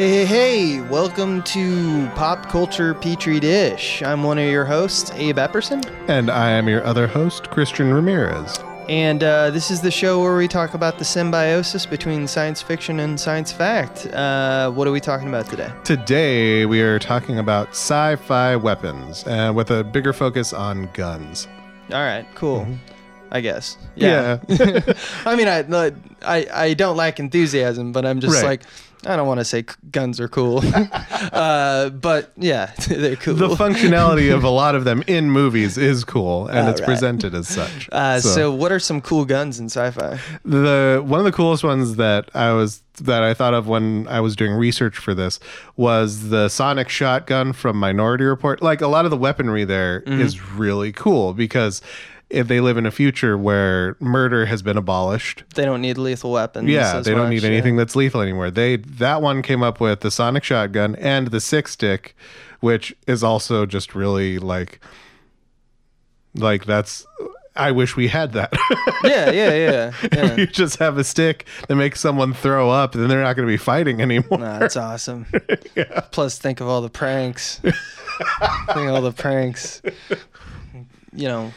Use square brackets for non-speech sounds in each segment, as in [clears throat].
Hey, hey, hey, welcome to Pop Culture Petri Dish. I'm one of your hosts, Abe Epperson, And I am your other host, Christian Ramirez. and uh, this is the show where we talk about the symbiosis between science fiction and science fact. Uh, what are we talking about today? Today, we are talking about sci fi weapons uh, with a bigger focus on guns. All right, cool. I guess. Yeah. Yeah. [laughs] I mean, I, I I don't lack enthusiasm, but I'm just Right. like I don't want to say guns are cool. [laughs] uh, but yeah, [laughs] they're cool. The functionality of a lot of them in movies is cool, and it's Alright. presented as such. uh, so. what are some cool guns in sci-fi? the one of the coolest ones that I was that I thought of when I was doing research for this was the sonic shotgun from Minority Report. Like a lot of the weaponry there is Mm-hmm. really cool because if they live in a future where murder has been abolished They don't need lethal weapons. Yeah, they don't much, need yeah. anything that's lethal anymore. They that one came up with the sonic shotgun and the sick stick, which is also just really like like that's I wish we had that. [laughs] Yeah, yeah, yeah. yeah. [laughs] you just have a stick that makes someone throw up, then they're not going to be fighting anymore. Nah, that's awesome. [laughs] Plus, think of all the pranks. think of all the pranks. You know,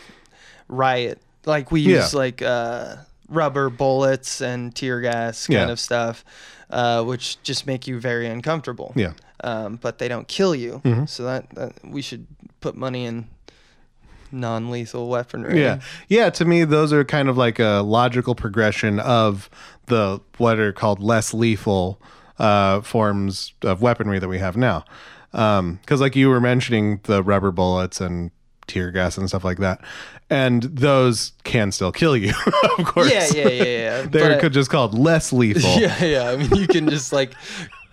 riot. Like we Yeah. use like uh, rubber bullets and tear gas kind Yeah. of stuff, uh, which just make you very uncomfortable. Yeah. Um, but they don't kill you. Mhm. So that, that we should put money in non-lethal weaponry. Yeah. Yeah, to me those are kind of like a logical progression of the what are called less lethal uh, forms of weaponry that we have now. Um cuz like you were mentioning the rubber bullets and tear gas and stuff like that. And those can still kill you, [laughs] of course. Yeah, yeah, yeah, yeah. [laughs] They're But just called less lethal. [laughs] Yeah, yeah. I mean, you can just like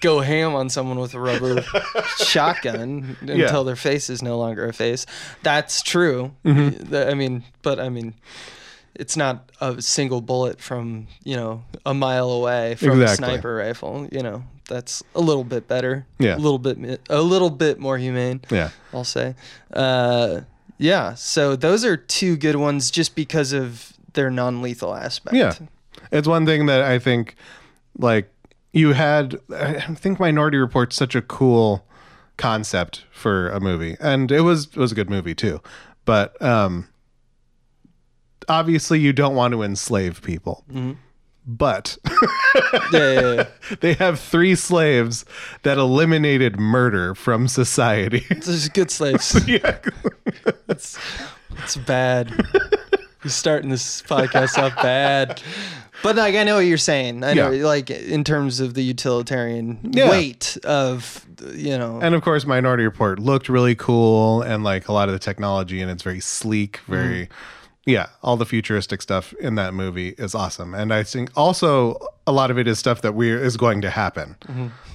go ham on someone with a rubber shotgun until Yeah. their face is no longer a face. That's true. Mm-hmm. I mean, but I mean, it's not a single bullet from you know a mile away from Exactly. a sniper rifle. You know, that's a little bit better. Yeah. a little bit, a little bit more humane. Yeah. I'll say. Uh, yeah. So those are two good ones, just because of their non-lethal aspect. Yeah. It's one thing that I think, like, you had. I think Minority Report's such a cool concept for a movie, and it was it was a good movie too. But um, obviously, you don't want to enslave people. But Yeah, yeah, yeah. [laughs] they have three slaves that eliminated murder from society. [laughs] Those are good slaves. [laughs] yeah. It's it's bad. You're starting this podcast off bad. But like I know what you're saying. I know Yeah. like in terms of the utilitarian Yeah. weight of you know And of course, Minority Report looked really cool, and like a lot of the technology, and it's very sleek, very, mm. Yeah, all the futuristic stuff in that movie is awesome. And I think also a lot of it is stuff that we is going to happen,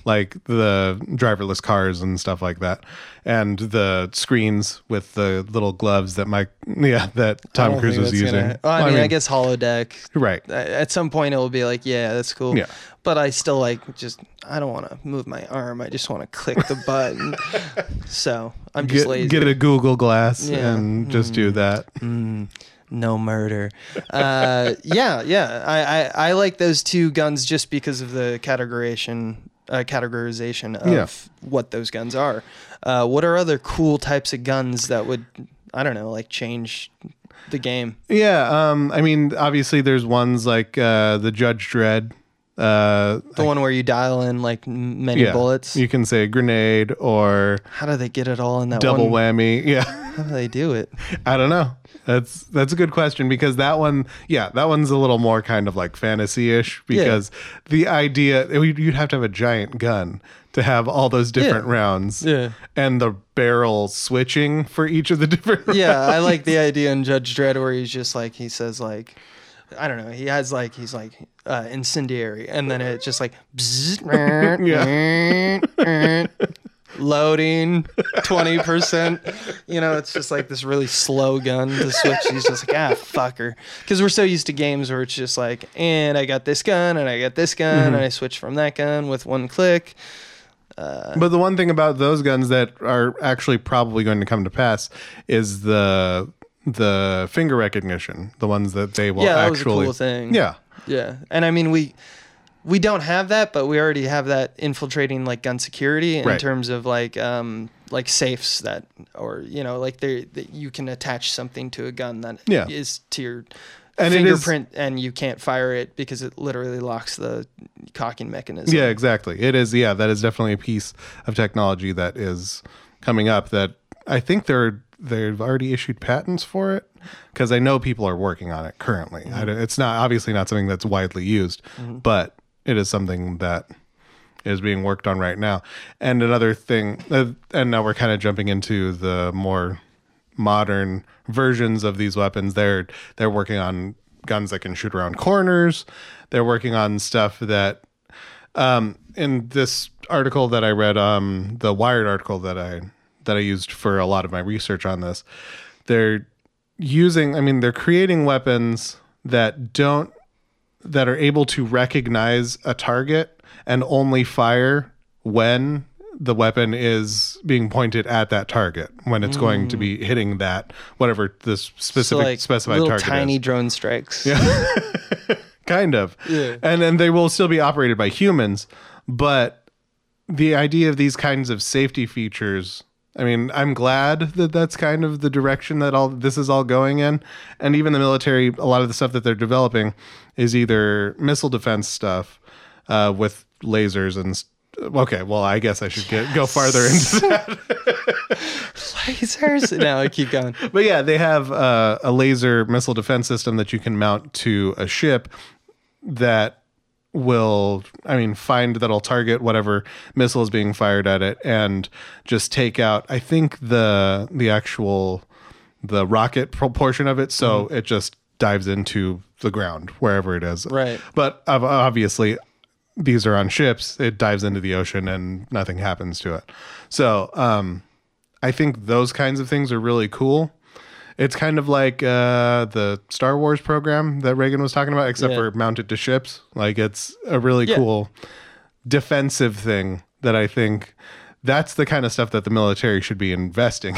like the driverless cars and stuff like that, and the screens with the little gloves that Mike, yeah, that Tom Cruise was using. gonna- well, I, mean, I guess holodeck. right. At some point, it will be like, yeah, that's cool. Yeah. But I still like just I don't want to move my arm. I just want to click the button. [laughs] so I'm just Get, lazy. get a Google Glass Yeah. and just do that. Mm, no murder. Uh, yeah, yeah. I, I, I like those two guns just because of the categorization uh, categorization of Yeah. what those guns are. Uh, what are other cool types of guns that would I don't know like change the game? Yeah, um, I mean, obviously, there's ones like uh, the Judge Dredd. Uh, The one where you dial in like many yeah, bullets. You can say grenade or How do they get it all in that double one? whammy. [laughs] Yeah, How do they do it? [laughs] I don't know. That's that's a good question because that one, yeah, that one's a little more kind of like fantasy-ish because the idea you'd have to have a giant gun to have all those different Yeah. rounds. Yeah. And the barrel switching for each of the [laughs] different yeah, I like the idea in Judge Dredd where he's just like he says like I don't know. He has like he's like uh, incendiary, and then it just like [laughs] [laughs] loading twenty percent. You know, it's just like this really slow gun to switch. He's just like ah fucker, because we're so used to games where it's just like and I got this gun and I got this gun and I switch from that gun with one click. But the one thing about those guns that are actually probably going to come to pass is the the finger recognition, the ones that they will Yeah, that was a actually cool thing. Yeah. Yeah, and I mean we we don't have that, but we already have that infiltrating like gun security in Right. terms of like um like safes that or you know like they that you can attach something to a gun that Yeah. is to your And it is- fingerprint and you can't fire it because it literally locks the cocking mechanism. Yeah, exactly. It is. Yeah, that is definitely a piece of technology that is coming up. That I think they're they've already issued patents for it because I know people are working on it currently. I don't- it's not obviously not something that's widely used, but it is something that is being worked on right now. And another thing, uh, and now we're kind of jumping into the more modern versions of these weapons. They're they're working on guns that can shoot around corners. They're working on stuff that um, in this article that I read, um, the Wired article that I that I used for a lot of my research on this, they're using. I mean, they're creating weapons that don't that are able to recognize a target and only fire when the weapon is being pointed at that target when it's going to be mm. hitting that whatever this So specific like specified little target tiny is drone strikes. yeah [laughs] kind of Yeah. and then they will still be operated by humans but the idea of these kinds of safety features i mean i'm glad that that's kind of the direction that all this is all going in and even the military a lot of the stuff that they're developing is either missile defense stuff uh, with lasers and okay well i guess i should get go farther into that [laughs] Lasers. now I keep going. [laughs] But yeah, they have uh, a laser missile defense system that you can mount to a ship that will, I mean, find that'll target whatever missile is being fired at it and just take out. I think the the actual the rocket portion of it, so it just dives into the ground wherever it is. Right. But obviously, these are on ships. It dives into the ocean and nothing happens to it. So, um, I think those kinds of things are really cool. It's kind of like uh, the Star Wars program that Reagan was talking about, except Yeah. for mounted to ships. Like it's a really Yeah. cool defensive thing that I think that's the kind of stuff that the military should be investing.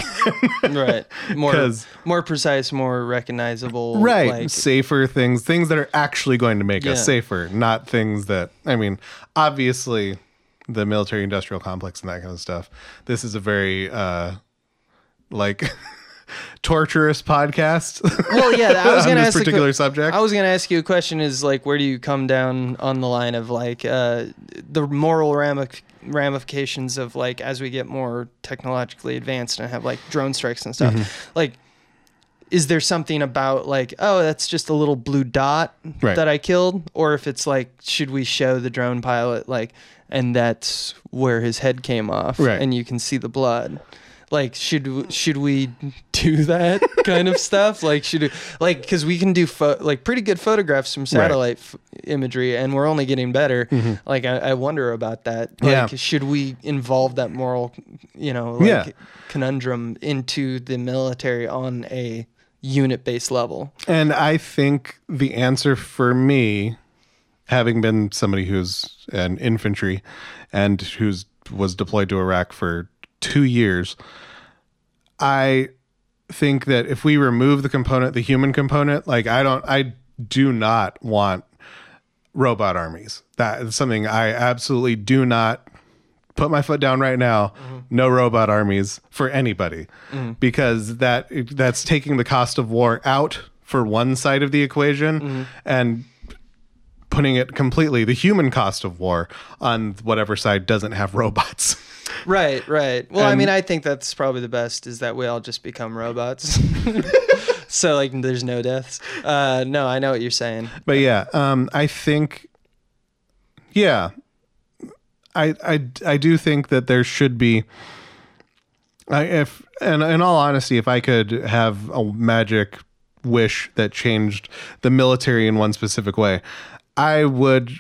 Right. [laughs] More more precise, more recognizable. right. Like, safer things, things that are actually going to make us safer, not things that, I mean, obviously the military industrial complex and that kind of stuff. This is a very, uh, like, [laughs] torturous podcast. well, yeah. I was [laughs] on gonna this ask particular subject. I was gonna ask you a question. Is like, where do you come down on the line of like uh, the moral ramifications of like as we get more technologically advanced and have like drone strikes and stuff, Mm-hmm. like. Is there something about like, oh, that's just a little blue dot Right. that I killed, or if it's like, should we show the drone pilot like, and that's where his head came off, Right. and you can see the blood? Like, should should we do that kind of stuff? Like, should we, like because we can do pho- like pretty good photographs from satellite f- imagery, and we're only getting better. Like, I, I wonder about that. Like, Mm-hmm. Yeah. should we involve that moral, you know, like Yeah. conundrum into the military on a unit based level? And I think the answer for me, having been somebody who's an infantry and who's was deployed to Iraq for two years, I think that if we remove the component, the human component, like I don't, I do not want robot armies. That is something I absolutely do not put my foot down right now. Mm-hmm. No robot armies for anybody mm-hmm. because that that's taking the cost of war out for one side of the equation mm-hmm. and putting it completely the human cost of war on whatever side doesn't have robots. [laughs] Right, right. Well, I mean, I think that's probably the best is that we all just become robots. [laughs] so like, there's no deaths. Uh, no, I know what you're saying. But yeah, um, I think, yeah, I, I, I do think that there should be, I, if, and in all honesty, if I could have a magic wish that changed the military in one specific way, I would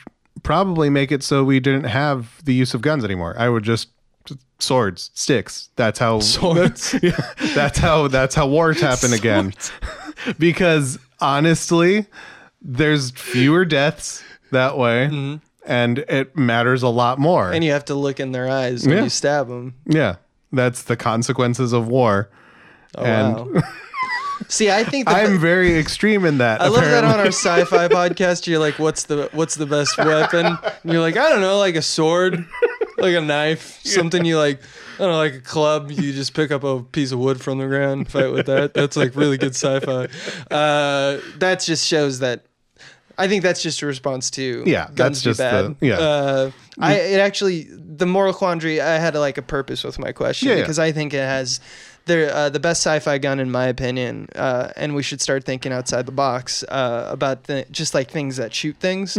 probably make it so we didn't have the use of guns anymore. I would just swords, sticks. That's how [laughs] Swords. [laughs] yeah, that's how that's how wars happen [laughs] again. because honestly, there's fewer deaths that way, and it matters a lot more. Mm-hmm. And you have to look in their eyes when Yeah. you stab them. yeah, that's the consequences of war. Oh And- wow. See, I think I'm very extreme in that. I love that on our sci-fi podcast. You're like, "What's the what's the best weapon?" And you're like, "I don't know, like a sword, like a knife, [laughs] something you like." I don't know, like a club. You just pick up a piece of wood from the ground, fight with that. That's like really good sci-fi. Uh, that just shows that. I think that's just a response to Yeah, guns that's just bad. the- yeah. Uh, I it actually the moral quandary. I had like a purpose with my question Yeah, yeah. because I think it has the uh, the best sci-fi gun in my opinion, uh, and we should start thinking outside the box uh, about the, just like things that shoot things.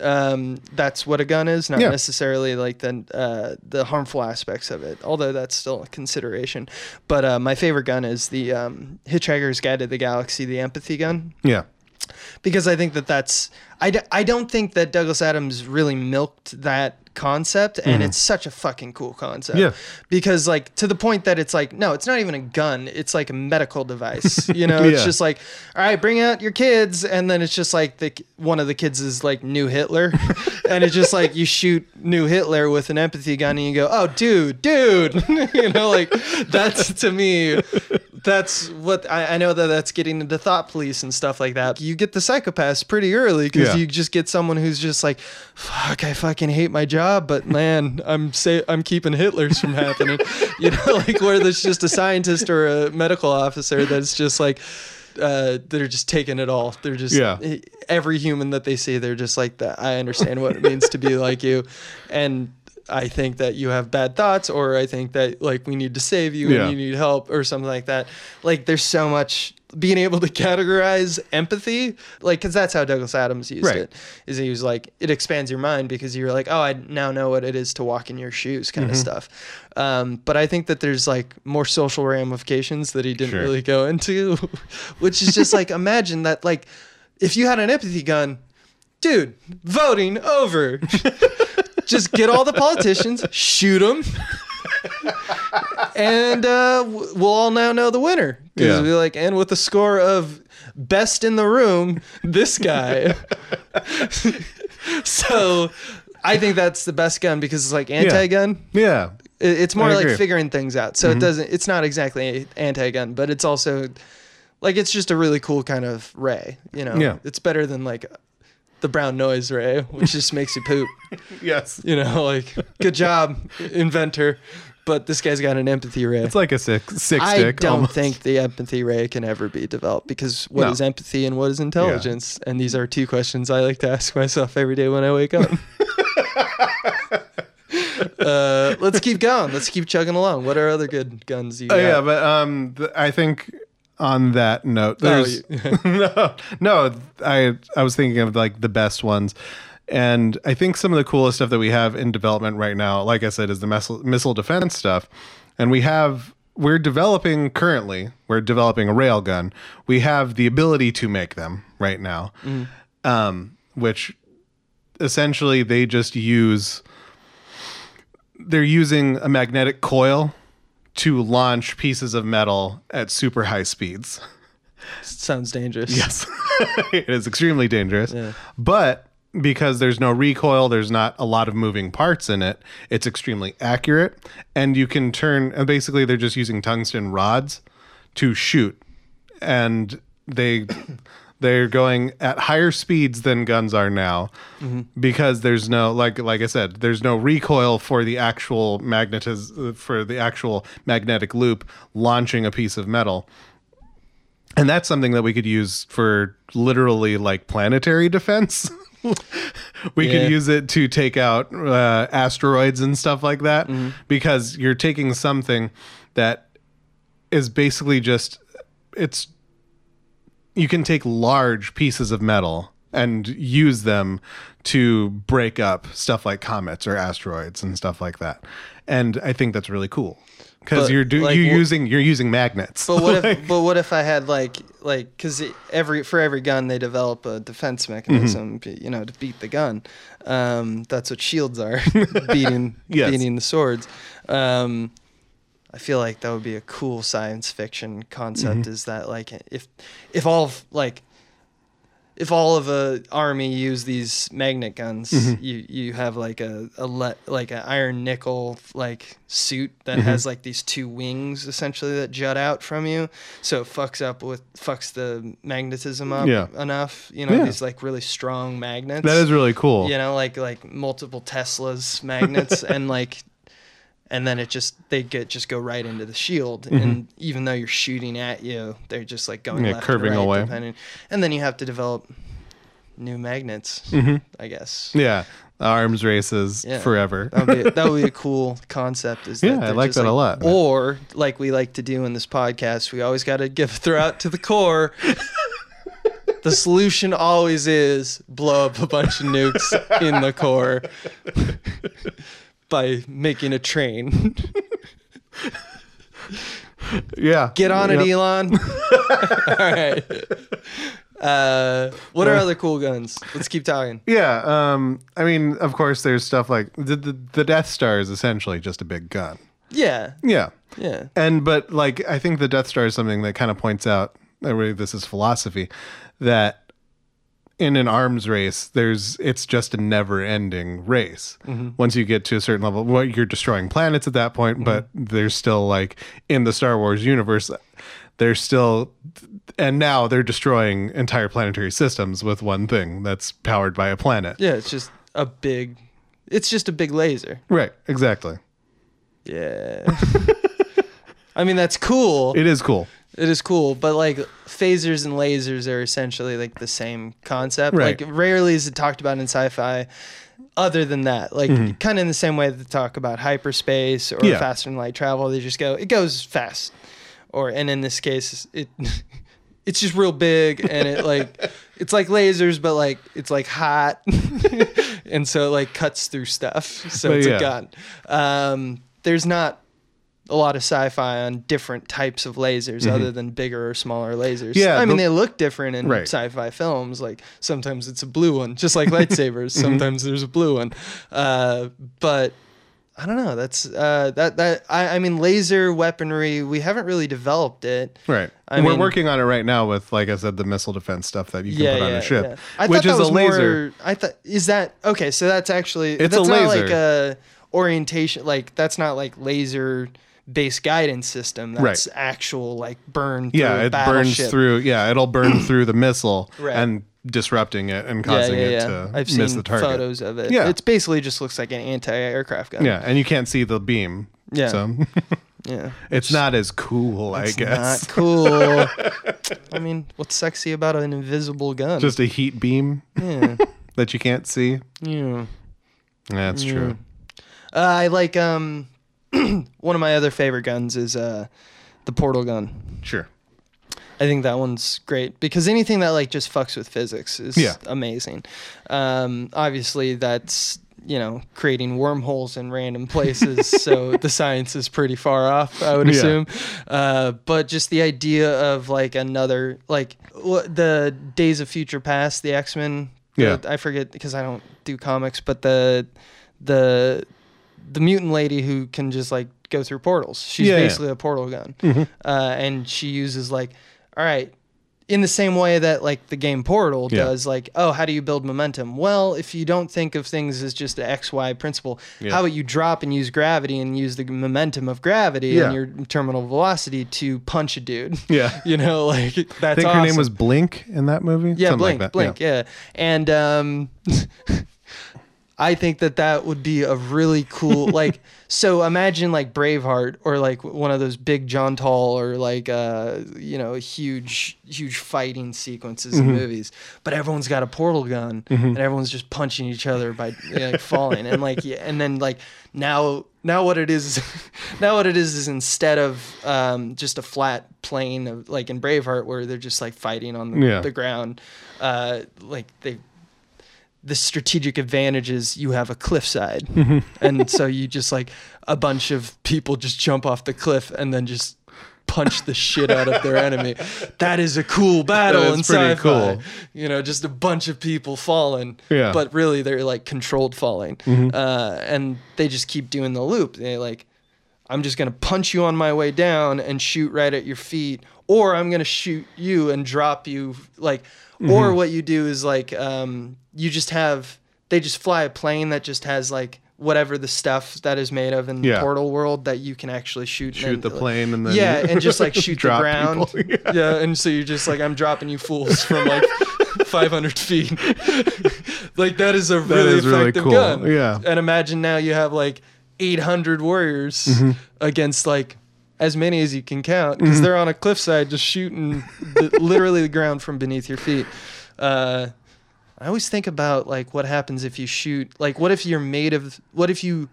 Um, that's what a gun is, not Mm-hmm. Yeah. necessarily like the uh, the harmful aspects of it. Although that's still a consideration. But uh, my favorite gun is the um, Hitchhiker's Guide to the Galaxy, the empathy gun Yeah. because I think that that's I, d- I don't think that Douglas Adams really milked that concept and mm-hmm. it's such a fucking cool concept. Yeah. because like to the point that it's like no it's not even a gun it's like a medical device you know [laughs] it's Yeah. just like all right bring out your kids and then it's just like the one of the kids is like new Hitler [laughs] and it's just like you shoot new Hitler with an empathy gun and you go oh dude dude [laughs] you know like that's to me that's what I, I know that that's getting into thought police and stuff like that. You get the psychopaths pretty early because Yeah. you just get someone who's just like, "Fuck, I fucking hate my job, but man, I'm say I'm keeping Hitlers from happening." [laughs] you know, like where there's just a scientist or a medical officer that's just like. Uh, they're just taking it all. They're just Yeah. every human that they see. They're just like that. I understand what it means to be like you, and I think that you have bad thoughts, or I think that like we need to save you Yeah. and you need help, or something like that. Like there's so much being able to categorize empathy, like because that's how Douglas Adams used Right. it. Is he was like it expands your mind because you're like, oh, I now know what it is to walk in your shoes, kind Mm-hmm. of stuff. Um, but I think that there's like more social ramifications that he didn't Sure. really go into, [laughs] which is just like imagine that like if you had an empathy gun, dude, voting over. [laughs] Just get all the politicians, shoot them, and uh, we'll all now know the winner. Because Yeah. we like, and with a score of best in the room, this guy. [laughs] so, I think that's the best gun because it's like anti-gun. Yeah. It- It's more I like agree. figuring things out. So it doesn't. It's not exactly anti-gun, but it's also like it's just a really cool kind of ray. You know, Yeah. it's better than like the brown noise ray, which just makes you poop. [laughs] Yes. You know, like good job, inventor. But this guy's got an empathy ray. It's like a sick, sick I stick. don't almost. think the empathy ray can ever be developed because what is No. empathy and what is intelligence? And these are two questions I like to ask myself every day when I wake up. [laughs] uh, let's keep going. Let's keep chugging along. What are other good guns you Oh got? yeah, but um, th- I think on that note, there's you- [laughs] no, no. I I was thinking of like the best ones, and I think some of the coolest stuff that we have in development right now, like I said, is the missile missile defense stuff, and we have we're developing currently. We're developing a railgun. We have the ability to make them right now, um, which essentially they just use. They're using a magnetic coil to launch pieces of metal at super high speeds. Sounds dangerous. Yes. [laughs] it is extremely dangerous. Yeah. But because there's no recoil, there's not a lot of moving parts in it, it's extremely accurate. And you can turn, and basically, they're just using tungsten rods to shoot. And they. They're going at higher speeds than guns are now because there's no like like I said there's no recoil for the actual magnetism for the actual magnetic loop launching a piece of metal and that's something that we could use for literally like planetary defense. [laughs] we Yeah. could use it to take out uh, asteroids and stuff like that because you're taking something that is basically just it's you can take large pieces of metal and use them to break up stuff like comets or asteroids and stuff like that. And I think that's really cool because you're do, like, you're using you're using magnets. But what if? [laughs] But what if I had like like because every for every gun they develop a defense mechanism, Mm-hmm. you know, to beat the gun. Um, that's what shields are, [laughs] beating Yes. beating the swords. Um, I feel like that would be a cool science fiction concept. Mm-hmm. Is that like if if all of, like if all of a army use these magnet guns, you you have like a, a le- like an iron nickel like suit that has like these two wings essentially that jut out from you, so it fucks up with fucks the magnetism up Yeah. enough. You know Yeah. these like really strong magnets. That is really cool. you know like like multiple Teslas magnets [laughs] and like and then it just they get just go right into the shield and even though you're shooting at you they're just like going Mm-hmm. Yeah, left curving right away. depending and then you have to develop new magnets Mm-hmm. i guess Yeah. Arms races Yeah. forever. that would be that would be a [laughs] cool concept is that Yeah, I like that a lot. or like we like to do in this podcast we always got to give a throw out to the core [laughs] the solution always is blow up a bunch of nukes in the core [laughs] by making a train. [laughs] yeah. Get on it, Elon. [laughs] All right. Uh, what are other cool guns? Let's keep talking. Yeah. Um, I mean, of course, there's stuff like the, the, the Death Star is essentially just a big gun. Yeah. Yeah. Yeah. And but like I think the Death Star is something that kind of points out really this is philosophy that in an arms race there's it's just a never ending race. Mm-hmm. Once you get to a certain level, well you're destroying planets at that point, mm-hmm. but there's still like in the Star Wars universe there's still and now they're destroying entire planetary systems with one thing that's powered by a planet. Yeah. It's just a big. It's just a big laser. Right, exactly. Yeah. [laughs] I mean that's cool. It is cool. It is cool, but like phasers and lasers are essentially like the same concept. Right. Like rarely is it talked about in sci-fi. Other than that, like kind of in the same way that they talk about hyperspace or Mm-hmm. Yeah. faster than light travel, they just go it goes fast. Or and in this case, it [laughs] it's just real big and it like [laughs] it's like lasers, but like it's like hot, [laughs] and so it like cuts through stuff. So But it's yeah. a gun. Um, there's not a lot of sci-fi on different types of lasers other than bigger or smaller lasers. Mm-hmm. Yeah, I mean the- they look different in Right. sci-fi films. Like sometimes it's a blue one, just like [laughs] lightsabers. Mm-hmm. sometimes there's a blue one, uh, but I don't know. That's uh, that that I, I mean laser weaponry. We haven't really developed it. Right. I We're mean- working on it right now with, like I said, the missile defense stuff that you can yeah, put on yeah, a ship, yeah. I which is was a laser. More, I thought is that okay? So that's actually It's that's a not laser. like a orientation. Like that's not like laser based guidance system. That's actual like burn. Through yeah, it burns through. Yeah, it'll burn [clears throat] through the missile Right. and disrupting it and Yeah, causing yeah, it to I've miss seen the target. photos of it. Yeah. it's basically just looks like an anti-aircraft gun. Yeah, and you can't see the beam. Yeah. So [laughs] yeah. [laughs] it's not as cool, I It's guess. not cool. [laughs] I mean, what's sexy about an invisible gun? Just a heat beam yeah, that you can't see. yeah. That's true. Uh, I like um [clears throat] one of my other favorite guns is uh the portal gun. Sure. I think that one's great because anything that like just fucks with physics is Yeah. amazing. Um, obviously, that's you know creating wormholes in random places, [laughs] so the science is pretty far off. I would Yeah. assume, uh, but just the idea of like another like the Days of Future Past, the X Men. Yeah. I forget because I don't do comics, but the the the mutant lady who can just like go through portals. She's Yeah, yeah. basically a portal gun, uh, and she uses like, all right, in the same way that like the game Portal Yeah. does. Like, oh, how do you build momentum? Well, if you don't think of things as just an X Y principle, Yeah. how about you drop and use gravity and use the momentum of gravity Yeah. and your terminal velocity to punch a dude? Yeah. [laughs] you know, like that's I think awesome. her name was Blink in that movie. Yeah, Something Blink, like that. Blink, yeah. And um, [laughs] I think that that would be a really cool, [laughs] like, so imagine like Braveheart or like one of those big John Tall or like, uh, you know, huge, huge fighting sequences Mm-hmm. in movies, but everyone's got a portal gun and everyone's just punching each other by you know, like falling and like, yeah, and then like now, now what it is, [laughs] now what it is is instead of um, just a flat plane of like in Braveheart where they're just like fighting on the, Yeah. the ground, uh, like they the strategic advantage is you have a cliffside [laughs] and so you just like a bunch of people just jump off the cliff and then just punch the shit out of their enemy that is a cool battle in sci-fi cool. you know just a bunch of people falling Yeah. Mm-hmm. but really they're like controlled falling uh, and they just keep doing the loop they like I'm just gonna punch you on my way down and shoot right at your feet, or I'm gonna shoot you and drop you like, Mm-hmm. or what you do is like, um, you just have they just fly a plane that just has like whatever the stuff that is made of in Yeah. the portal world that you can actually shoot. Shoot and, the plane and then yeah, and just like [laughs] shoot the ground. [laughs] Yeah. Yeah. and so you're just like I'm dropping you fools from like [laughs] 500 feet. like that is a really is really effective cool. gun. Yeah. and imagine now you have like 800 warriors Mm-hmm. against like as many as you can count because Mm-hmm. they're on a cliffside just shooting the, [laughs] literally the ground from beneath your feet. Uh, I always think about like what happens if you shoot like what if you're made of what if you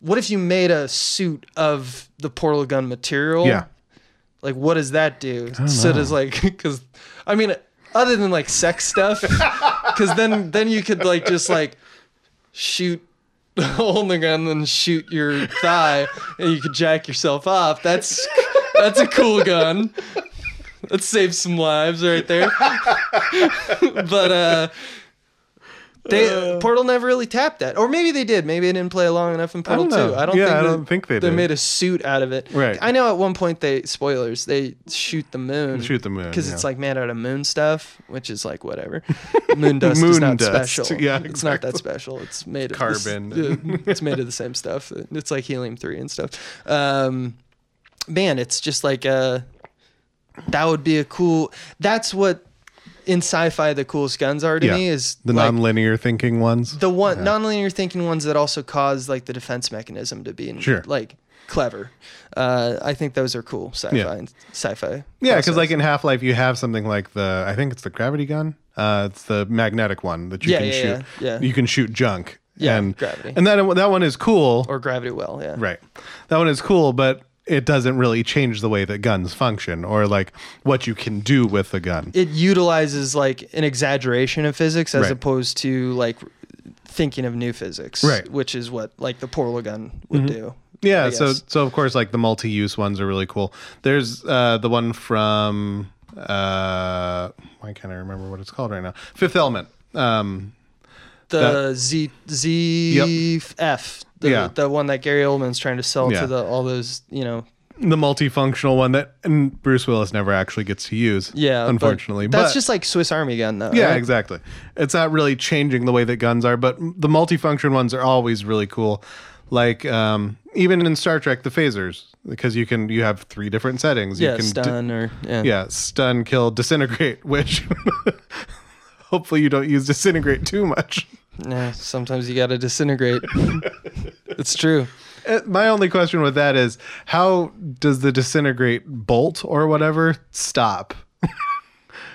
what if you made a suit of the portal gun material? Yeah. Like what does that do? So does like [laughs] cuz I mean other than like sex stuff cuz then then you could like just like shoot a hole the ground and shoot your thigh and you could jack yourself off. That's that's a cool gun. Let's save some lives right there. [laughs] but uh they Portal never really tapped that, or maybe they did. Maybe it didn't play long enough in Portal don't. Two. I don't Yeah, think I they, don't think they they did. made a suit out of it. Right. I know at one point they spoilers they shoot the moon. Shoot the moon, because it's like made out of moon stuff, which is like whatever. [laughs] Moon dust is not dust. special. Yeah, it's not that special. It's made of Carbon. [laughs] yeah, it's made of the same stuff. It's like helium three and stuff. Um, man, it's just like uh, that would be a cool. That's what in sci-fi the coolest guns are to Yeah. me is the like, non-linear thinking ones. the one nonlinear thinking ones that also cause like the defense mechanism to be Sure. like clever. Uh, I think those are cool sci-fi Yeah. and sci-fi. Yeah, because like in Half Life, you have something like the I think it's the gravity gun. Uh, it's the magnetic one that you Yeah, can yeah, shoot. yeah, yeah. You can shoot junk. Yeah, and, gravity. And that that one is cool. or gravity well, yeah. right. That one is cool, but it doesn't really change the way that guns function or like what you can do with the gun. It utilizes like an exaggeration of physics as Right. opposed to like thinking of new physics, Right. Mm-hmm. which is what like the portal gun would do. Yeah, so so of course like the multi-use ones are really cool. There's uh the one from uh why can't I remember what it's called right now? Fifth Element. Um the Z Z F, the, Yeah. the one that Gary Oldman's trying to sell Yeah. to the all those you know the multifunctional one that and Bruce Willis never actually gets to use. yeah. but unfortunately. that's but, just like Swiss Army gun though. yeah, right? exactly. It's not really changing the way that guns are, but the multifunction ones are always really cool. Like um, even in Star Trek, the phasers because you can you have three different settings. Yeah, you can di- stun or yeah. yeah, stun, kill, disintegrate, [laughs] which [laughs] hopefully you don't use disintegrate too much. Nah, sometimes you gotta disintegrate. [laughs] it's true. Uh, My only question with that is how does the disintegrate bolt or whatever stop? [laughs]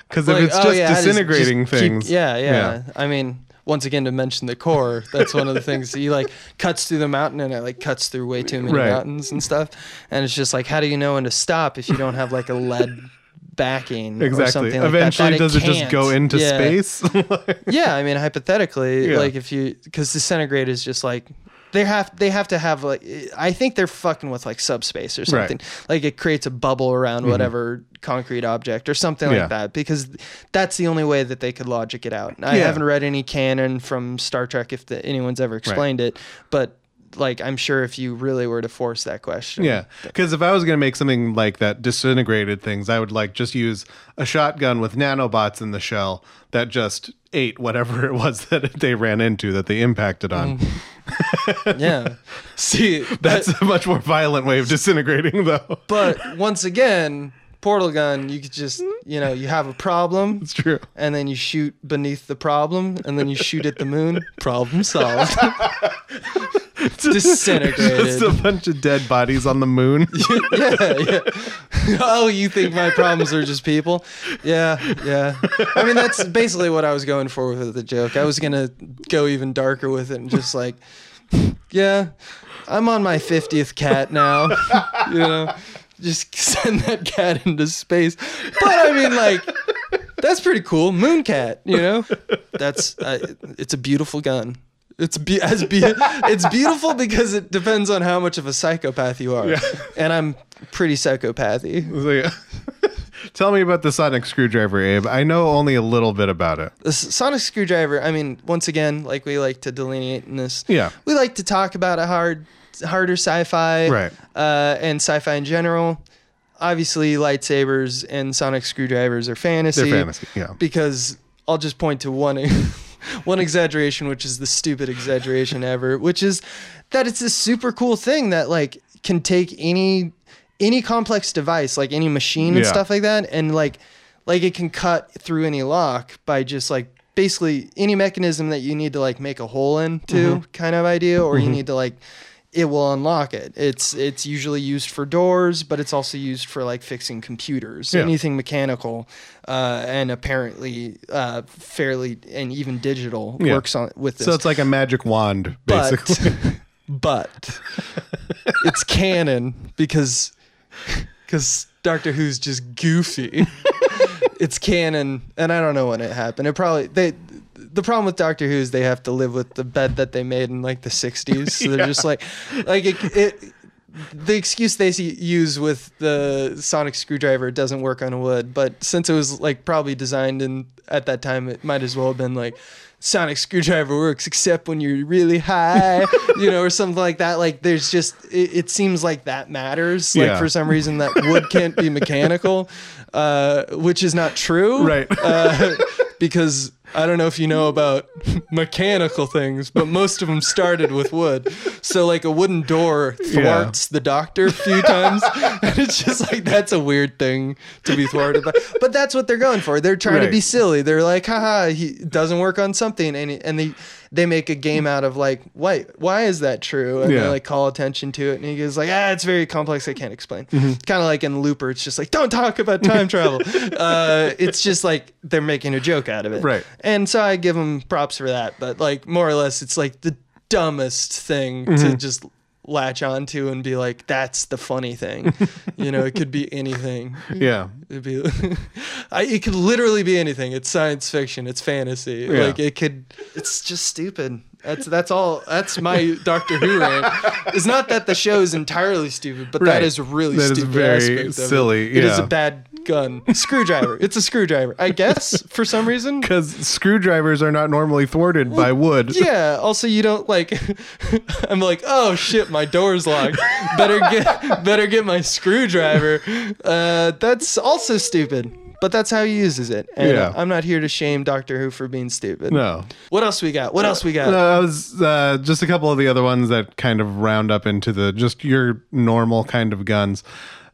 Because if Like, it's oh, just yeah, disintegrating just keep- things, yeah, yeah, I mean, once again, to mention the core, that's one of the things he like cuts through the mountain and it like cuts through way too many Right. mountains and stuff. And it's just like, how do you know when to stop if you don't have like a lead backing or exactly. something like Eventually, that? that does it just go into Yeah. space? [laughs] Yeah, I mean, hypothetically, Yeah. like if you because disintegrate is just like they have they have to have like I think they're fucking with like subspace or Right. something. Like it creates a bubble around mm-hmm. whatever concrete object or something Yeah. like that because that's the only way that they could logic it out. I Yeah. haven't read any canon from Star Trek if the, anyone's ever explained it, but like I'm sure if you really were to force that question, Yeah, because if I was going to make something like that disintegrated things, I would like just use a shotgun with nanobots in the shell that just ate whatever it was that [laughs] they ran into that they impacted on. Mm. [laughs] yeah. See, That's a much more violent way of disintegrating, though. [laughs] but once again, portal gun, you could just you know you have a problem. It's true. and then you shoot beneath the problem, and then you shoot at the moon. Problem solved. Disintegrated. Just a bunch of dead bodies on the moon. [laughs] yeah, yeah. [laughs] Oh, you think my problems are just people? Yeah, yeah. I mean, that's basically what I was going for with the joke. I was gonna go even darker with it and just like, yeah, I'm on my fiftieth cat now. [laughs] You know, just send that cat into space. But I mean, like. That's pretty cool, moon cat. You know, that's uh, it's a beautiful gun. It's be- as be- [laughs] it's beautiful because it depends on how much of a psychopath you are, and I'm pretty psychopathy. So, yeah. [laughs] Tell me about the sonic screwdriver, Abe. I know only a little bit about it. The s- sonic screwdriver. I mean, once again, like we like to delineate in this. Yeah. We like to talk about a hard. harder sci-fi, Right. Uh, and sci-fi in general. Obviously, lightsabers and sonic screwdrivers are fantasy. They're fantasy, yeah. Because I'll just point to one [laughs] one exaggeration, which is the stupid exaggeration ever, which is that it's this super cool thing that like can take any any complex device, like any machine and Yeah. stuff like that, and like like it can cut through any lock by just like basically any mechanism that you need to like make a hole into mm-hmm. kind of idea, or you mm-hmm. need to like it will unlock it. It's it's usually used for doors, but it's also used for like fixing computers, Yeah. anything mechanical, uh, and apparently uh, fairly and even digital Yeah. works on with this. So it's like a magic wand, basically. but [laughs] but it's canon because because Doctor Who's just goofy. [laughs] it's canon, and I don't know when it happened. It probably they. The problem with Doctor Who is they have to live with the bed that they made in like the '60s. So they're just like, like it, it. The excuse they use with the sonic screwdriver doesn't work on wood, but since it was like probably designed in at that time, it might as well have been like sonic screwdriver works except when you're really high, [laughs] you know, or something like that. Like there's just it, it seems like that matters. Like Yeah. for some reason that wood can't be mechanical, uh, which is not true, Right. Uh, because I don't know if you know about [laughs] mechanical things, but most of them started with wood. So like a wooden door thwarts the doctor a few times, [laughs] and it's just like that's a weird thing to be thwarted by. But that's what they're going for. They're trying to be silly. They're like, haha, he doesn't work on something, and and they they make a game out of like, why why is that true? And they like call attention to it, and he goes like, ah, it's very complex. I can't explain. Mm-hmm. Kind of like in Looper, it's just like, don't talk about [laughs] time travel. uh, it's just like they're making a joke out of it, Right. And so I give them props for that, but like more or less, it's like the dumbest thing to Mm-hmm. just latch onto and be like, that's the funny thing. [laughs] you know, it could be anything. yeah. It'd be, [laughs] I, it could literally be anything. It's science fiction. It's fantasy. Yeah. Like it could. It's just stupid. That's that's all. That's my Doctor Who [laughs] rant. It's not that the show is entirely stupid, but Right. that is a really That is stupid very aspect of silly, It It is a bad gun. Screwdriver. It's a screwdriver. I guess for some reason. Because screwdrivers are not normally thwarted by wood. Yeah. Also, you don't like. [laughs] I'm like, oh shit, my door's locked. Better get, better get my screwdriver. Uh, that's also stupid. But that's how he uses it. And Yeah. I'm not here to shame Doctor Who for being stupid. No. What else we got? What else we got? Uh, was uh, just a couple of the other ones that kind of round up into the just your normal kind of guns.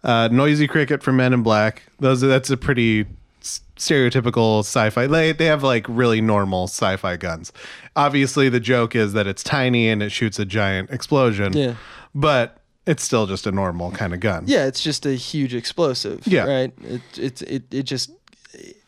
Uh, Noisy Cricket from Men in Black. Those that's a pretty stereotypical sci-fi. They they have like really normal sci-fi guns. Obviously, the joke is that it's tiny and it shoots a giant explosion. Yeah. but it's still just a normal kind of gun. Yeah, it's just a huge explosive. Yeah. Right. It it it, it just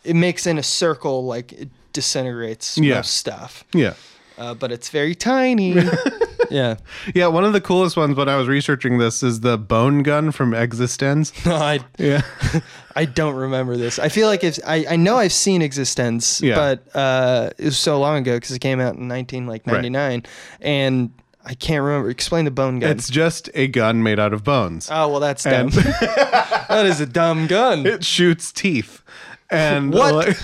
it makes in a circle like it disintegrates Yeah. most stuff. yeah. Uh, but it's very tiny. [laughs] yeah. Yeah, one of the coolest ones when I was researching this is the bone gun from Existenz. [laughs] No, I Yeah. [laughs] I don't remember this. I feel like if I, I know I've seen Existenz, Yeah. but uh, it was so long ago because it came out in nineteen like ninety nine, and I can't remember. Explain the bone gun. It's just a gun made out of bones. oh well, that's dumb. And- that is a dumb gun. it shoots teeth. And What? like-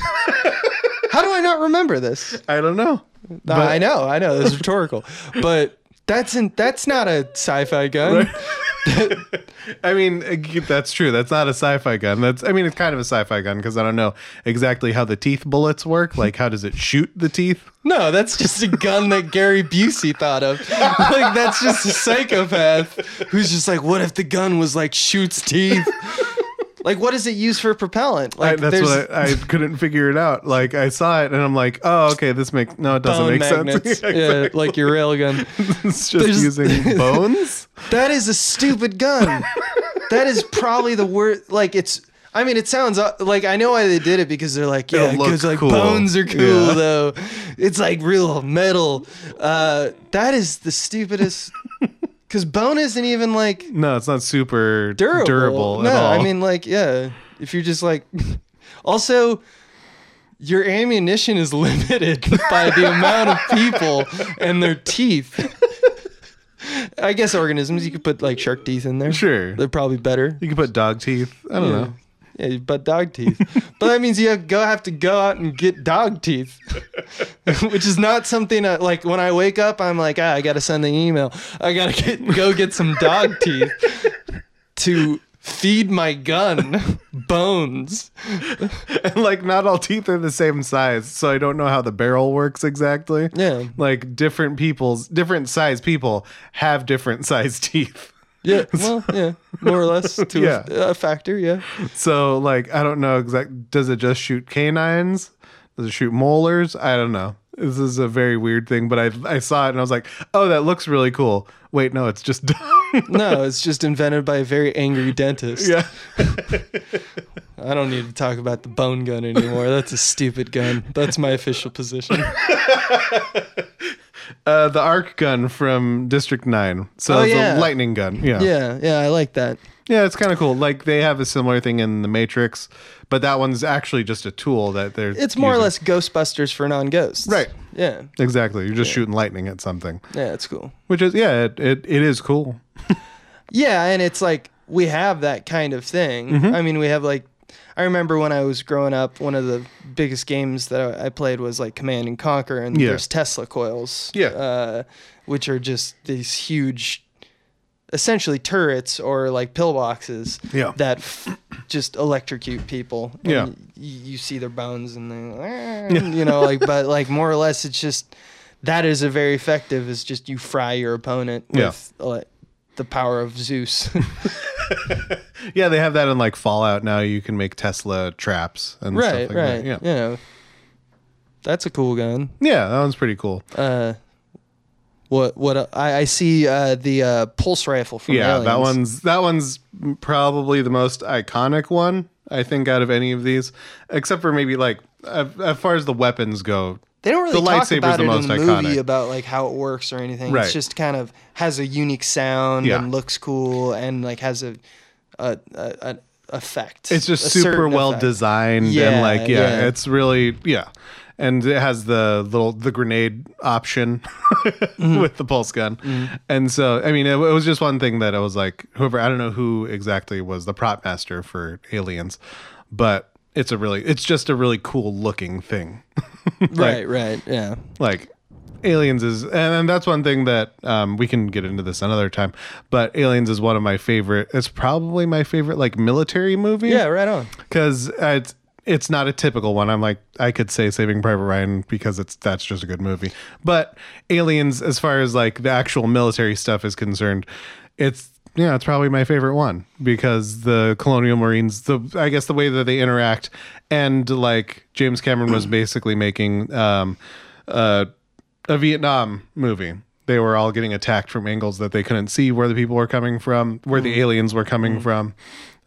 How do I not remember this? I don't know. No, I know, I know. It's rhetorical, but that's in, that's not a sci-fi gun. [laughs] I mean, uh, that's true. That's not a sci-fi gun. That's I mean, it's kind of a sci-fi gun because I don't know exactly how the teeth bullets work. Like, how does it shoot the teeth? No, that's just a gun that Gary Busey thought of. [laughs] Like that's just a psychopath who's just like, what if the gun was like shoots teeth? Like, what does it use for propellant? I, that's there's what I, I [laughs] couldn't figure it out. Like, I saw it and I'm like, oh, okay, this makes no, it doesn't bone make magnets. [laughs] sense. yeah, like your railgun. [laughs] it's just There's- using bones. That is a stupid gun. that is probably the worst. Like, it's. I mean, it sounds uh, like I know why they did it because they're like, yeah, It'll because like cool. bones are cool Yeah. though. It's like real metal. Uh, that is the stupidest. Because bone isn't even like No, it's not super durable. durable no, at all. I mean like yeah. If you're just like, [laughs] also, your ammunition is [laughs] limited by the amount of people and their teeth. I guess organisms you could put like shark teeth in there. sure. They're probably better. You can put dog teeth. I don't Yeah. know. Yeah, but dog teeth. [laughs] but that means you have, go have to go out and get dog teeth, [laughs] which is not something that, like when I wake up, I'm like, ah, I gotta send an email. I gotta get go get some dog teeth to feed my gun [laughs] bones. and like not all teeth are the same size, so I don't know how the barrel works exactly. Yeah. Like different people's different size people have different size teeth. Yeah, [laughs] well, yeah, more or less to Yeah. a, a factor. Yeah, So like I don't know exact does it just shoot canines? Does it shoot molars? I don't know. This is a very weird thing, but I I saw it and I was like, "Oh, that looks really cool." Wait, no, it's just [laughs] no, it's just invented by a very angry dentist. yeah. [laughs] I don't need to talk about the bone gun anymore. That's a stupid gun. That's my official position. Uh, the arc gun from District 9. So Oh, it's yeah. a lightning gun. Yeah. Yeah, yeah, I like that. Yeah, it's kind of cool. Like they have a similar thing in the Matrix, but that one's actually just a tool that they're It's more or using. less Ghostbusters for non-ghosts. Right. Yeah. Exactly. You're just shooting lightning at something. Yeah, it's cool. Which is yeah, it, it, it is cool. [laughs] Yeah, and it's like we have that kind of thing. Mm-hmm. I mean, we have like I remember when I was growing up, one of the biggest games that I played was like Command and Conquer, and Yeah. there's Tesla coils, Yeah. uh, which are just these huge, essentially turrets or like pillboxes Yeah. that f- just electrocute people. And Yeah. y- you see their bones and then you know like, but like [laughs] more or less, it's just that is a very effective. Is just you fry your opponent Yeah. with like the power of Zeus. [laughs] [laughs] Yeah, they have that in like Fallout now. You can make Tesla traps and right, stuff like right. that. Yeah. You know, that's a cool gun. Yeah, that one's pretty cool. Uh, what what uh, I, I see uh, the uh, pulse rifle from yeah, that Aliens. one's that one's probably the most iconic one I think out of any of these, except for maybe like as far as the weapons go. They don't really the talk about the it most in the movie iconic. about like how it works or anything. Right. It's just kind of has a unique sound Yeah. and looks cool and like has a a, a, a effect. It's just super well effect. designed Yeah, and like yeah, yeah. it's really yeah. And it has the little the grenade option [laughs] Mm-hmm. with the pulse gun. And so I mean it, it was just one thing that I was like whoever I don't know who exactly was the prop master for Aliens, but it's a really it's just a really cool looking thing. [laughs] Right, right, yeah. like aliens is and, and that's one thing that um, we can get into this another time but aliens is one of my favorite it's probably my favorite like military movie Yeah, right on. because it's it's not a typical one i'm like i could say saving private ryan because it's that's just a good movie but aliens as far as like the actual military stuff is concerned it's yeah it's probably my favorite one because the colonial marines the i guess the way that they interact and like james cameron was [clears throat] basically making um uh a vietnam movie. They were all getting attacked from angles that they couldn't see where the people were coming from where the aliens were coming from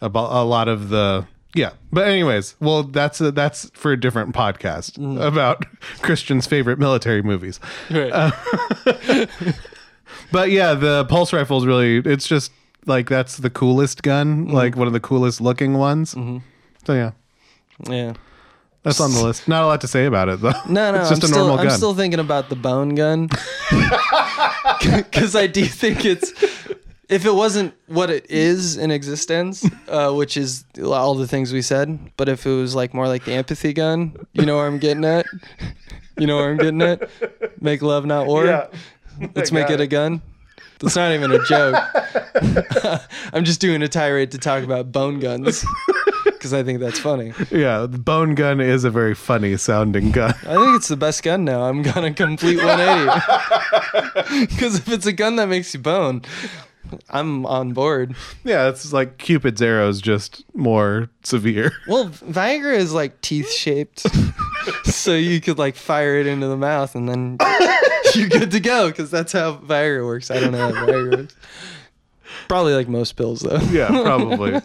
about a lot of the yeah. But anyways well that's a, that's for a different podcast about [laughs] christian's favorite military movies. Right. Uh, [laughs] but yeah the pulse rifle is really it's just like that's the coolest gun like one of the coolest looking ones so yeah yeah. that's on the list not a lot to say about it though No, no, [laughs] it's just I'm a still, normal I'm still thinking about the bone gun [laughs] [laughs] because I do think it's if it wasn't what it is in Existenz, uh, which is all the things we said, but if it was like more like the empathy gun, you know where I'm getting at. You know where I'm getting at. Make love, not war. Yeah. [laughs] Let's make got it a gun. That's not even a joke. [laughs] I'm just doing a tirade to talk about bone guns [laughs] because I think that's funny. yeah the bone gun is a very funny sounding gun I think it's the best gun now. I'm gonna complete 180. Because if it's a gun that makes you bone, I'm on board. yeah it's like cupid's arrows just more severe Well, Viagra is like teeth shaped, so you could like fire it into the mouth and then [laughs] you're good to go. Because that's how Viagra works. I don't know how [laughs] Viagra works. Probably like most pills though. yeah probably [laughs]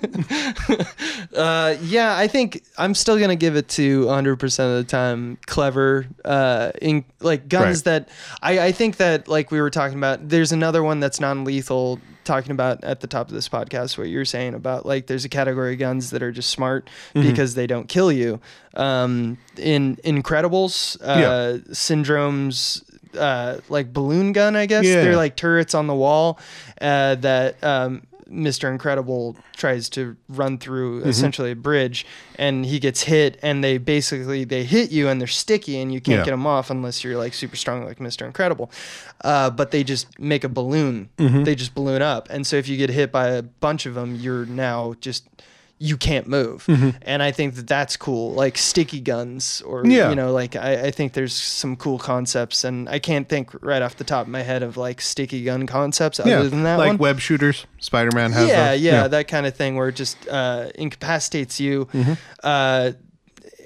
Uh, yeah, I think I'm still gonna give it to 100 percent of the time. Clever, uh, in like guns Right. that I, I think that like we were talking about. There's another one that's non-lethal. Talking about at the top of this podcast, what you're saying about like there's a category of guns that are just smart Mm-hmm. because they don't kill you. Um, in Incredibles, uh, Yeah. Syndrome's uh, like balloon gun, I guess Yeah. they're like turrets on the wall uh, that um, Mr. Incredible tries to run through essentially a bridge and he gets hit and they basically they hit you and they're sticky and you can't Yeah. get them off unless you're like super strong like Mr. Incredible. Uh, but they just make a balloon. Mm-hmm. They just balloon up. And so if you get hit by a bunch of them, you're now just you can't move. Mm-hmm. And I think that that's cool. Like sticky guns or Yeah. you know like I, I think there's some cool concepts and I can't think right off the top of my head of like sticky gun concepts other yeah, than that like one web shooters. Spider Man has yeah, those. yeah, that kind of thing where it just uh, incapacitates you, Mm-hmm. uh,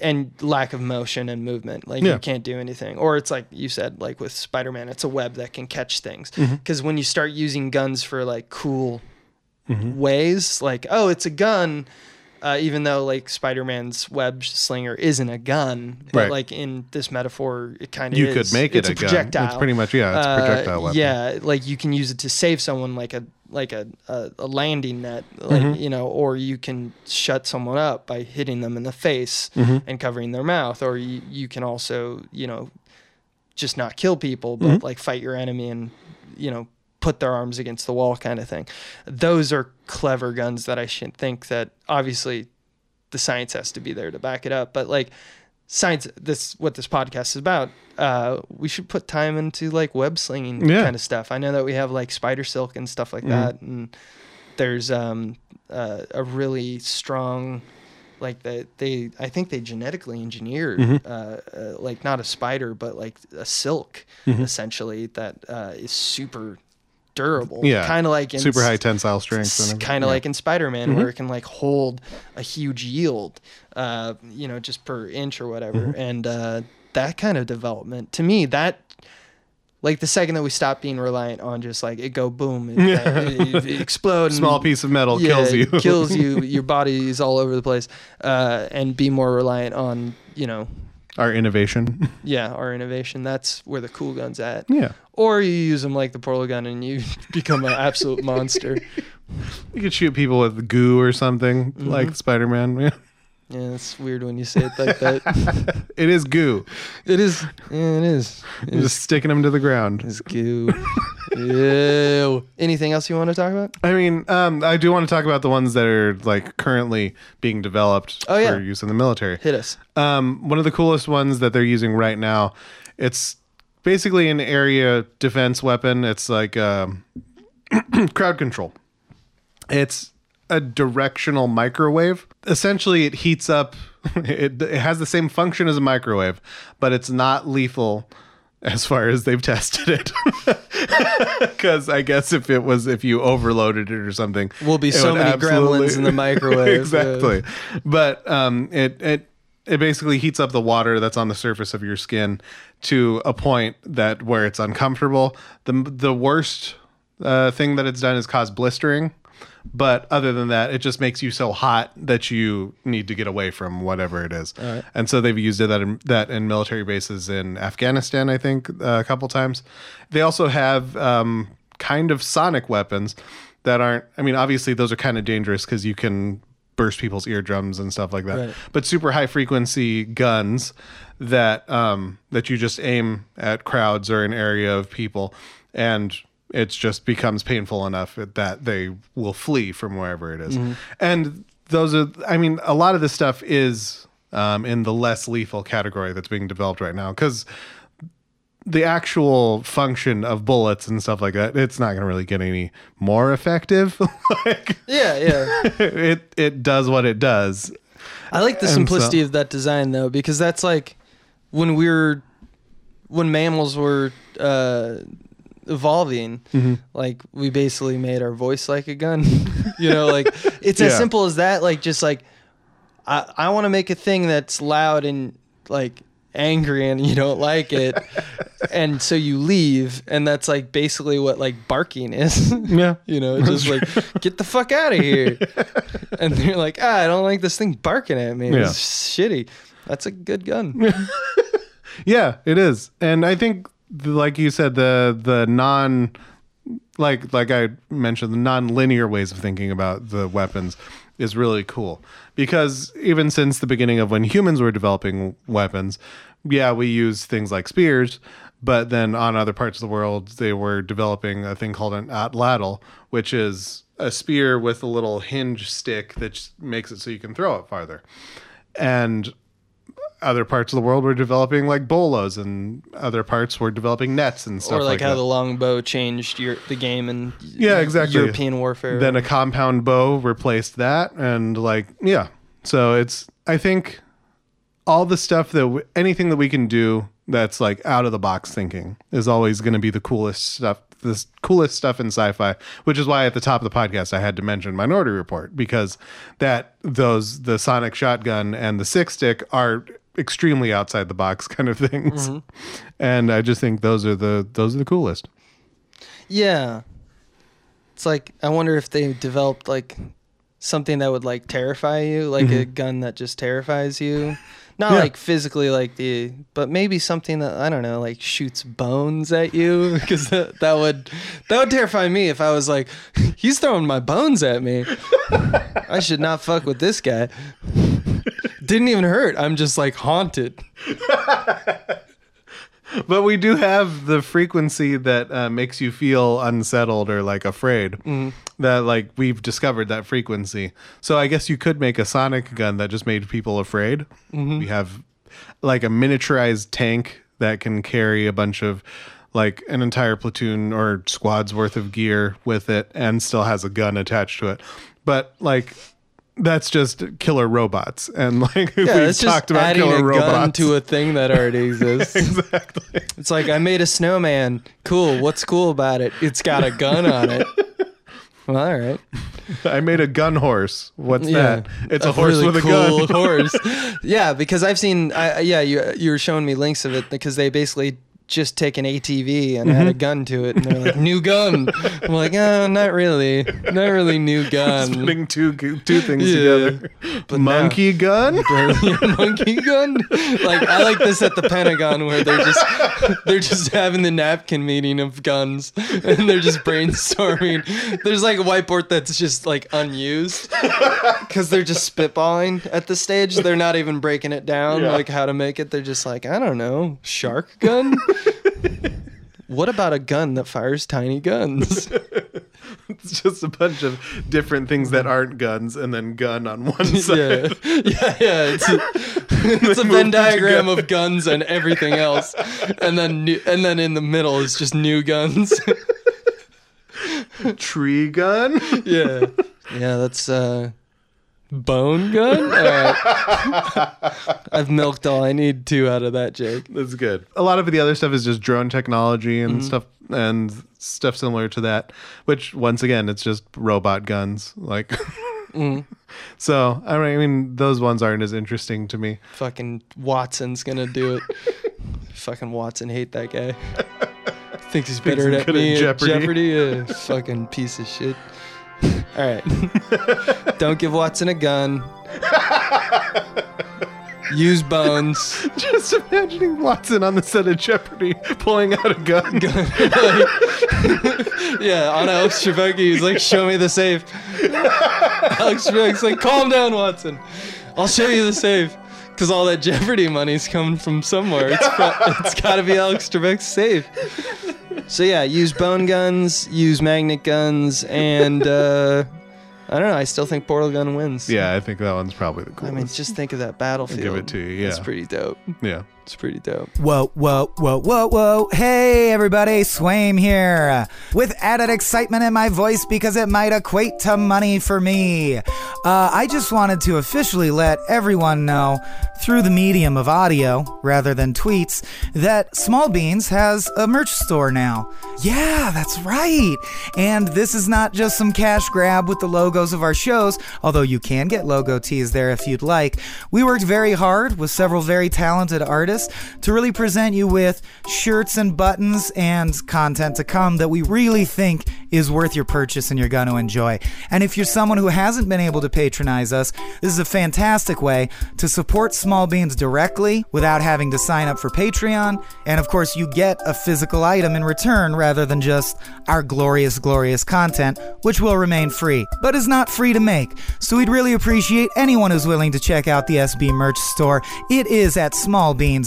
and lack of motion and movement. Like Yeah. you can't do anything. Or it's like you said, like with Spider Man, it's a web that can catch things. Mm-hmm. Because when you start using guns for like cool Mm-hmm. ways, like oh, it's a gun. Uh, even though like Spider-Man's web slinger isn't a gun, but Right. like in this metaphor, it kind of You is. could make it it's a, a gun. projectile. It's pretty much yeah, it's a projectile Uh, weapon. Yeah, like you can use it to save someone, like a like a a, a landing net, like Mm-hmm. you know, or you can shut someone up by hitting them in the face Mm-hmm. and covering their mouth, or you you can also you know just not kill people, but Mm-hmm. like fight your enemy and you know put their arms against the wall kind of thing. Those are clever guns that I should think that obviously the science has to be there to back it up, but like science this what this podcast is about uh we should put time into like web slinging Yeah. kind of stuff i know that we have like spider silk and stuff like that and there's um uh, a really strong like they they i think they genetically engineered uh, uh like not a spider but like a silk essentially that uh is super durable Yeah. kind of like in super high tensile strength. kind of Yeah. like in Spider-Man, where it can like hold a huge yield, uh, you know, just per inch or whatever. Mm-hmm. And uh, that kind of development, to me, that like the second that we stop being reliant on just like it go boom, it, it, it explode, and- small piece of metal yeah, kills you. kills you, [laughs] your body is all over the place, uh, and be more reliant on you know, Our innovation. [laughs] yeah, our innovation. That's where the cool gun's at. yeah. Or you use them like the portal gun and you [laughs] become an absolute [laughs] monster. You could shoot people with goo or something, Mm-hmm. like Spider Man. Yeah. Yeah, it's weird when you say it like that. It is goo. It is. Yeah, it is. It You're is. just sticking them to the ground. It's goo. Ew. Anything else you want to talk about? I mean, um, I do want to talk about the ones that are like currently being developed Oh, yeah. for use in the military. Hit us. Um, one of the coolest ones that they're using right now, it's basically an area defense weapon. It's like um, [clears throat] crowd control. It's a directional microwave. Essentially, it heats up. [laughs] It, it has the same function as a microwave, but it's not lethal as far as they've [laughs] tested it. [laughs] Because I guess if it was, if you overloaded it or something, Will be so many absolutely- gremlins in the [laughs] microwave. exactly. But um, it it it basically heats up the water that's on the surface of your skin to a point that where it's uncomfortable. the The worst uh, thing that it's done is cause blistering. But other than that, it just makes you so hot that you need to get away from whatever it is. And so they've used it that in, that in military bases in Afghanistan, I think, uh, a couple times. They also have um, kind of sonic weapons that aren't. I mean, obviously those are kind of dangerous because you can burst people's eardrums and stuff like that. Right. But super high frequency guns that um, that you just aim at crowds or an area of people, and it just becomes painful enough that they will flee from wherever it is. And those are, I mean, a lot of this stuff is um, in the less lethal category that's being developed right now because the actual function of bullets and stuff like that, it's not going to really get any more effective. [laughs] like Yeah, yeah. [laughs] it, it does what it does. I like the And simplicity so- of that design though, because that's like when we were when mammals were uh, evolving, Mm-hmm. like we basically made our voice like a gun. [laughs] you know, like [laughs] it's as simple as that. Like just like I I want to make a thing that's loud and like angry and you don't like it [laughs] and so you leave and that's like basically what like barking is Yeah. you know it's just like get the fuck out of here and you're like ah i don't like this thing barking at me Yeah. it's shitty that's a good gun Yeah, it is. And I think like you said the the non like like I mentioned the non-linear ways of thinking about the weapons is really cool because even since the beginning of when humans were developing weapons, yeah, we use things like spears, but then on other parts of the world they were developing a thing called an atlatl, which is a spear with a little hinge stick that makes it so you can throw it farther. And other parts of the world were developing like bolos, and other parts were developing nets and stuff like that. or like, like how that. the longbow changed your the game and Yeah, exactly. European warfare. then a compound bow replaced that and like yeah so it's i think all the stuff that w- anything that we can do that's like out of the box thinking is always going to be the coolest stuff the coolest stuff in sci-fi which is why at the top of the podcast i had to mention minority report because that those the sonic shotgun and the sick stick are extremely outside the box [laughs] kind of things and i just think those are the those are the coolest Yeah. It's like I wonder if they developed like something that would like terrify you, like a gun that just terrifies you. Not Mm-hmm. Yeah. like physically like the but maybe something that I don't know, like shoots bones at you [laughs] because that, that would that would terrify me if I was like [laughs] he's throwing my bones at me. I should not fuck with this guy. Didn't even hurt. I'm just like haunted. [laughs] But we do have the frequency that uh, makes you feel unsettled or like afraid. That like we've discovered that frequency. So I guess you could make a sonic gun that just made people afraid. We have like a miniaturized tank that can carry a bunch of like an entire platoon or squad's worth of gear with it and still has a gun attached to it. But like that's just killer robots and like [laughs] Yeah, it's talked about adding killer a robots. gun to a thing that already [laughs] exists. exactly. It's like I made a snowman. Cool. What's cool about it? It's got a gun on it. [laughs] Well, all right. I made a gun horse. What's that? It's a, horse really with a cool gun. horse. Yeah, because I've seen. I, yeah, you you were showing me links of it because they basically just take an ATV and Mm-hmm. add a gun to it, and they're like new gun. I'm like, oh, not really, not really new [laughs] gun. Putting two two things Yeah. together. But Monkey gun. [laughs] Monkey gun. Like I like this at the Pentagon where they're just [laughs] they're just having the napkin meeting of guns and they're just brainstorming. There's like a whiteboard that's just like unused because they're just spitballing at the stage. They're not even breaking it down Yeah. like how to make it. They're just like I don't know, shark gun. What about a gun that fires tiny guns? [laughs] It's just a bunch of different things that aren't guns, and then gun on one [laughs] side. yeah, yeah, yeah. It's a, [laughs] it's a Venn diagram of guns and everything else, and then new, and then in the middle is just new guns. Tree gun. yeah, yeah. That's uh, bone gun. [laughs] All right. I've milked all I need to out of that, Jake. That's good. A lot of the other stuff is just drone technology and Mm-hmm. stuff and stuff similar to that. Which once again, it's just robot guns. Like. [laughs] Mm-hmm. So I mean, those ones aren't as interesting to me. Fucking Watson's gonna do it. [laughs] Fucking Watson, hate that guy. Thinks he's better he's at me at Jeopardy. Jeopardy. Yeah, fucking piece of shit. [laughs] All right. [laughs] Don't give Watson a gun. [laughs] Use bones. Just imagining Watson on the set of Jeopardy pulling out a gun. yeah, on Alex Trebek, he's like, "Show me the safe." Alex Trebek's like, "Calm down, Watson. I'll show you the safe." Because all that Jeopardy money's coming from somewhere. It's [laughs] it's got to be Alex Trebek's safe. So yeah, use bone guns, use magnet guns, and uh, I don't know. I still think Portal Gun wins. Yeah, I think that one's probably the coolest. I coolest. mean, just think of that battlefield. give it to you, yeah. It's pretty dope. yeah. It's pretty dope. Whoa, whoa, whoa, whoa, whoa. Hey, everybody, Swaim here. With added excitement in my voice because it might equate to money for me. Uh, I just wanted to officially let everyone know, through the medium of audio rather than tweets, that Small Beans has a merch store now. Yeah, that's right. And this is not just some cash grab with the logos of our shows, although you can get logo tees there if you'd like. We worked very hard with several very talented artists to really present you with shirts and buttons and content to come that we really think is worth your purchase and you're going to enjoy. And if you're someone who hasn't been able to patronize us, this is a fantastic way to support Small Beans directly without having to sign up for Patreon. And of course, you get a physical item in return rather than just our glorious, glorious content, which will remain free, but is not free to make. So we'd really appreciate anyone who's willing to check out the SB merch store. It is at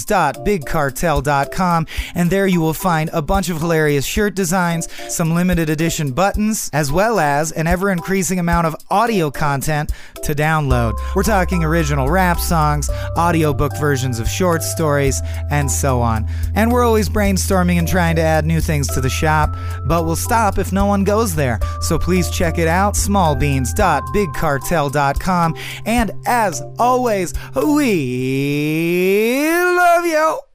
smallbeans.bigcartel.com, and there you will find a bunch of hilarious shirt designs, some limited edition buttons, as well as an ever increasing amount of audio content to download. We're talking original rap songs, audiobook versions of short stories, and so on. And we're always brainstorming and trying to add new things to the shop, but we'll stop if no one goes there. So please check it out smallbeans.bigcartel.com. And as always, we love you.